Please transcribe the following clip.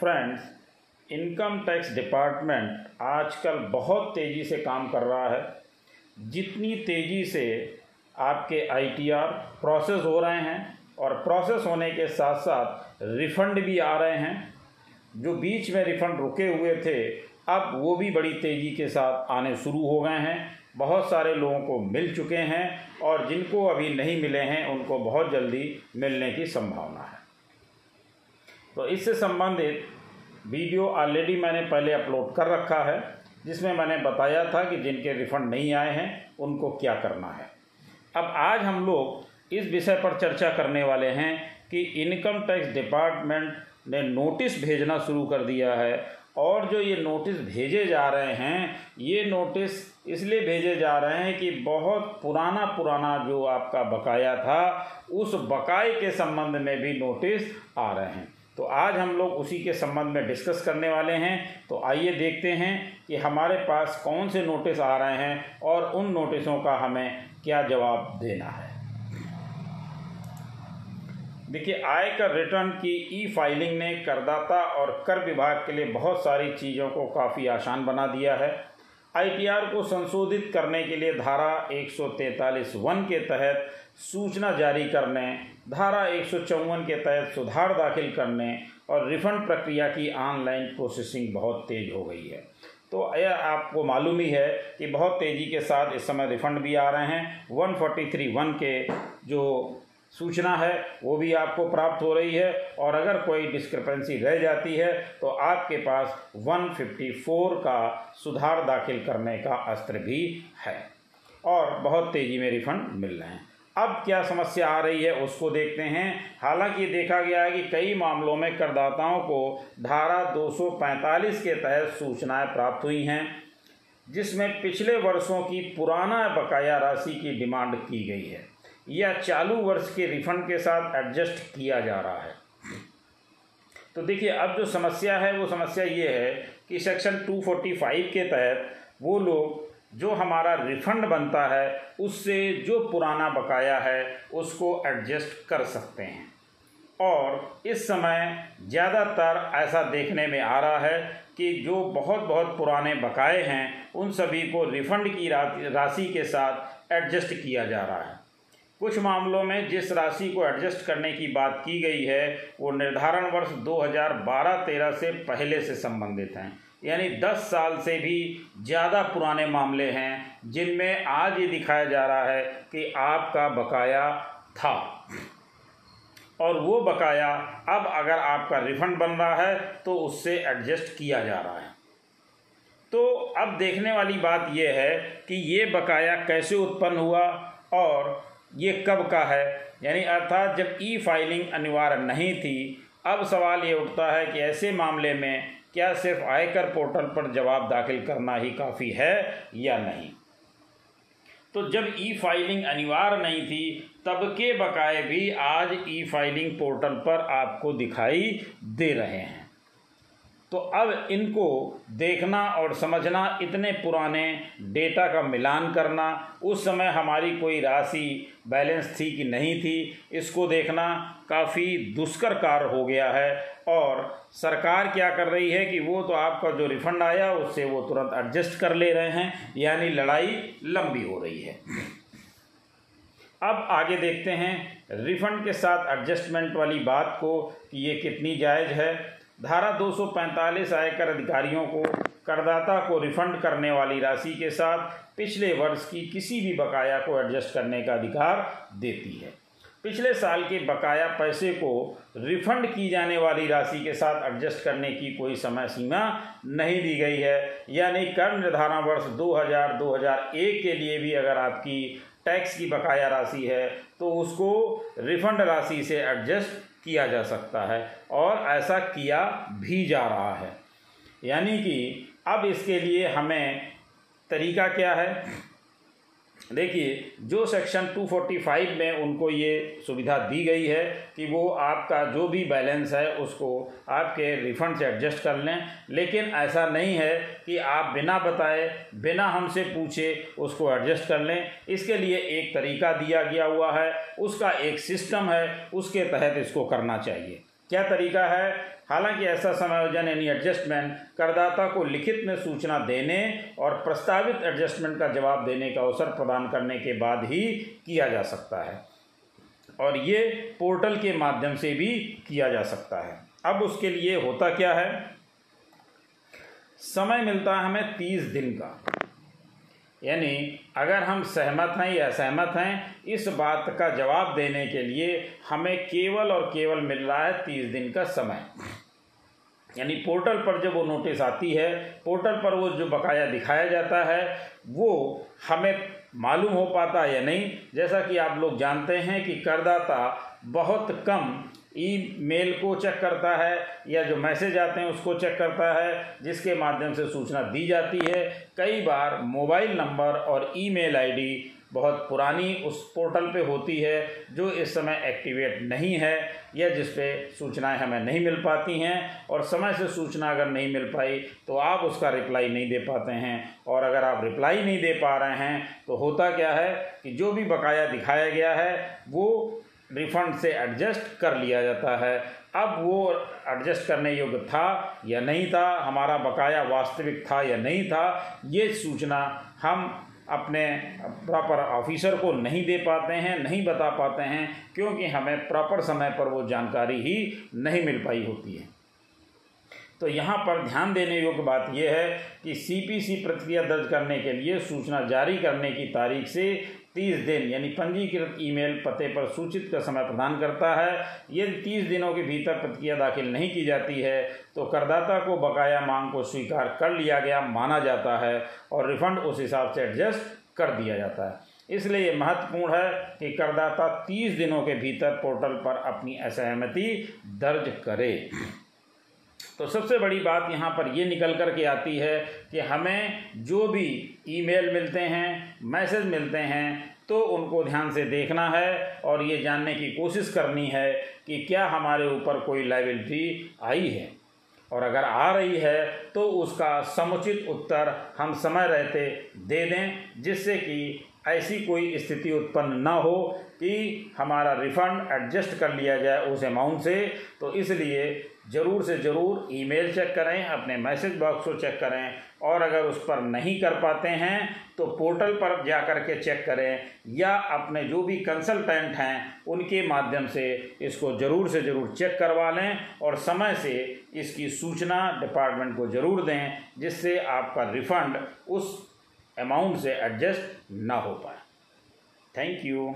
Friends income tax department आजकल बहुत तेज़ी से काम कर रहा है। जितनी तेज़ी से आपके आईटीआर प्रोसेस हो रहे हैं और प्रोसेस होने के साथ साथ रिफ़ंड भी आ रहे हैं, जो बीच में रिफ़ंड रुके हुए थे, अब वो भी बड़ी तेज़ी के साथ आने शुरू हो गए हैं। बहुत सारे लोगों को मिल चुके हैं और जिनको अभी नहीं मिले हैं, उनको बहुत जल्दी मिलने की संभावना है। तो इससे संबंधित वीडियो ऑलरेडी मैंने पहले अपलोड कर रखा है, जिसमें मैंने बताया था कि जिनके रिफ़ंड नहीं आए हैं, उनको क्या करना है। अब आज हम लोग इस विषय पर चर्चा करने वाले हैं कि इनकम टैक्स डिपार्टमेंट ने नोटिस भेजना शुरू कर दिया है, और जो ये नोटिस भेजे जा रहे हैं, ये नोटिस इसलिए भेजे जा रहे हैं कि बहुत पुराना पुराना जो आपका बकाया था, उस बकाए के संबंध में भी नोटिस आ रहे हैं। तो आज हम लोग उसी के संबंध में डिस्कस करने वाले हैं। तो आइए देखते हैं कि हमारे पास कौन से नोटिस आ रहे हैं और उन नोटिसों का हमें क्या जवाब देना है। देखिए, आयकर रिटर्न की ई फाइलिंग ने करदाता और कर विभाग के लिए बहुत सारी चीज़ों को काफ़ी आसान बना दिया है। आईटीआर को संशोधित करने के लिए धारा 143 वन के तहत सूचना जारी करने, धारा एक सौ चौवन के तहत सुधार दाखिल करने और रिफंड प्रक्रिया की ऑनलाइन प्रोसेसिंग बहुत तेज़ हो गई है। तो यह आपको मालूम ही है कि बहुत तेज़ी के साथ इस समय रिफ़ंड भी आ रहे हैं। 143 वन के जो सूचना है, वो भी आपको प्राप्त हो रही है और अगर कोई डिस्क्रिपेंसी रह जाती है तो आपके पास 154 का सुधार दाखिल करने का अस्त्र भी है और बहुत तेज़ी में रिफंड मिल रहे हैं। अब क्या समस्या आ रही है उसको देखते हैं। हालाँकि देखा गया है कि कई मामलों में करदाताओं को धारा 245 के तहत सूचनाएँ प्राप्त हुई हैं, जिसमें पिछले वर्षों की पुराना बकाया राशि की डिमांड की गई है। या चालू वर्ष के रिफंड के साथ एडजस्ट किया जा रहा है। तो देखिए, अब जो समस्या है, वो समस्या ये है कि सेक्शन 245 के तहत वो लोग जो हमारा रिफंड बनता है, उससे जो पुराना बकाया है, उसको एडजस्ट कर सकते हैं। और इस समय ज़्यादातर ऐसा देखने में आ रहा है कि जो बहुत बहुत पुराने बकाए हैं, उन सभी को रिफ़ंड की राशि के साथ एडजस्ट किया जा रहा है। कुछ मामलों में जिस राशि को एडजस्ट करने की बात की गई है, वो निर्धारण वर्ष 2012-13 से पहले से संबंधित हैं। यानी 10 साल से भी ज़्यादा पुराने मामले हैं, जिनमें आज ये दिखाया जा रहा है कि आपका बकाया था। और वो बकाया अब अगर आपका रिफंड बन रहा है तो उससे एडजस्ट किया जा रहा है। तो अब देखने वाली बात यह है कि ये बकाया कैसे उत्पन्न हुआ और ये कब का है। यानी अर्थात जब ई फाइलिंग अनिवार्य नहीं थी, अब सवाल ये उठता है कि ऐसे मामले में क्या सिर्फ़ आयकर पोर्टल पर जवाब दाखिल करना ही काफ़ी है या नहीं? तो जब ई फाइलिंग अनिवार्य नहीं थी, तब के बकाए भी आज ई फाइलिंग पोर्टल पर आपको दिखाई दे रहे हैं। तो अब इनको देखना और समझना, इतने पुराने डेटा का मिलान करना, उस समय हमारी कोई राशि बैलेंस थी कि नहीं थी, इसको देखना काफ़ी दुष्कर कार्य हो गया है। और सरकार क्या कर रही है कि वो तो आपका जो रिफंड आया, उससे वो तुरंत एडजस्ट कर ले रहे हैं, यानी लड़ाई लंबी हो रही है। अब आगे देखते हैं, रिफंड के साथ एडजस्टमेंट वाली बात को कि ये कितनी जायज़ है। धारा 245 आयकर अधिकारियों को करदाता को रिफंड करने वाली राशि के साथ पिछले वर्ष की किसी भी बकाया को एडजस्ट करने का अधिकार देती है। पिछले साल के बकाया पैसे को रिफंड की जाने वाली राशि के साथ एडजस्ट करने की कोई समय सीमा नहीं दी गई है। यानी कर निर्धारण वर्ष 2000 2001 के लिए भी अगर आपकी टैक्स की बकाया राशि है तो उसको रिफंड राशि से एडजस्ट किया जा सकता है और ऐसा किया भी जा रहा है। यानी कि अब इसके लिए हमें तरीका क्या है? देखिए, जो सेक्शन 245 में उनको ये सुविधा दी गई है कि वो आपका जो भी बैलेंस है, उसको आपके रिफंड से एडजस्ट कर लें। लेकिन ऐसा नहीं है कि आप बिना बताए, बिना हमसे पूछे उसको एडजस्ट कर लें। इसके लिए एक तरीका दिया गया हुआ है। उसका एक सिस्टम है, उसके तहत इसको करना चाहिए। क्या तरीका है? हालाँकि ऐसा समायोजन यानी एडजस्टमेंट करदाता को लिखित में सूचना देने और प्रस्तावित एडजस्टमेंट का जवाब देने का अवसर प्रदान करने के बाद ही किया जा सकता है। और ये पोर्टल के माध्यम से भी किया जा सकता है। अब उसके लिए होता क्या है? समय मिलता है हमें तीस दिन का। यानी अगर हम सहमत हैं या असहमत हैं, इस बात का जवाब देने के लिए हमें केवल और केवल मिल रहा है तीस दिन का समय। यानी पोर्टल पर जब वो नोटिस आती है, पोर्टल पर वो जो बकाया दिखाया जाता है, वो हमें मालूम हो पाता है या नहीं। जैसा कि आप लोग जानते हैं कि करदाता बहुत कम ईमेल को चेक करता है या जो मैसेज आते हैं उसको चेक करता है, जिसके माध्यम से सूचना दी जाती है। कई बार मोबाइल नंबर और ईमेल आईडी बहुत पुरानी उस पोर्टल पे होती है, जो इस समय एक्टिवेट नहीं है, या जिस पे सूचनाएँ हमें नहीं मिल पाती हैं, और समय से सूचना अगर नहीं मिल पाई तो आप उसका रिप्लाई नहीं दे पाते हैं। और अगर आप रिप्लाई नहीं दे पा रहे हैं तो होता क्या है कि जो भी बकाया दिखाया गया है, वो रिफंड से एडजस्ट कर लिया जाता है। अब वो एडजस्ट करने योग्य था या नहीं था, हमारा बकाया वास्तविक था या नहीं था, ये सूचना हम अपने प्रॉपर ऑफिसर को नहीं दे पाते हैं, नहीं बता पाते हैं, क्योंकि हमें प्रॉपर समय पर वो जानकारी ही नहीं मिल पाई होती है। तो यहाँ पर ध्यान देने योग्य बात यह है कि सीपीसी प्रक्रिया दर्ज करने के लिए सूचना जारी करने की तारीख से तीस दिन, यानी पंजीकृत ईमेल पते पर सूचित का समय प्रदान करता है। यदि तीस दिनों के भीतर प्रतिक्रिया दाखिल नहीं की जाती है तो करदाता को बकाया मांग को स्वीकार कर लिया गया माना जाता है और रिफंड उस हिसाब से एडजस्ट कर दिया जाता है। इसलिए ये महत्वपूर्ण है कि करदाता तीस दिनों के भीतर पोर्टल पर अपनी असहमति दर्ज करे। तो सबसे बड़ी बात यहाँ पर ये निकल कर के आती है कि हमें जो भी ईमेल मिलते हैं, मैसेज मिलते हैं तो उनको ध्यान से देखना है और ये जानने की कोशिश करनी है कि क्या हमारे ऊपर कोई लाइबिलिटी आई है। और अगर आ रही है तो उसका समुचित उत्तर हम समय रहते दे दें, जिससे कि ऐसी कोई स्थिति उत्पन्न न हो कि हमारा रिफ़ंड एडजस्ट कर लिया जाए उस अमाउंट से। तो इसलिए ज़रूर से ज़रूर ईमेल चेक करें, अपने मैसेज बॉक्स को चेक करें, और अगर उस पर नहीं कर पाते हैं तो पोर्टल पर जा कर के चेक करें, या अपने जो भी कंसल्टेंट हैं, उनके माध्यम से इसको ज़रूर से ज़रूर चेक करवा लें, और समय से इसकी सूचना डिपार्टमेंट को ज़रूर दें, जिससे आपका रिफ़ंड उस अमाउंट से एडजस्ट ना हो पाए। Thank you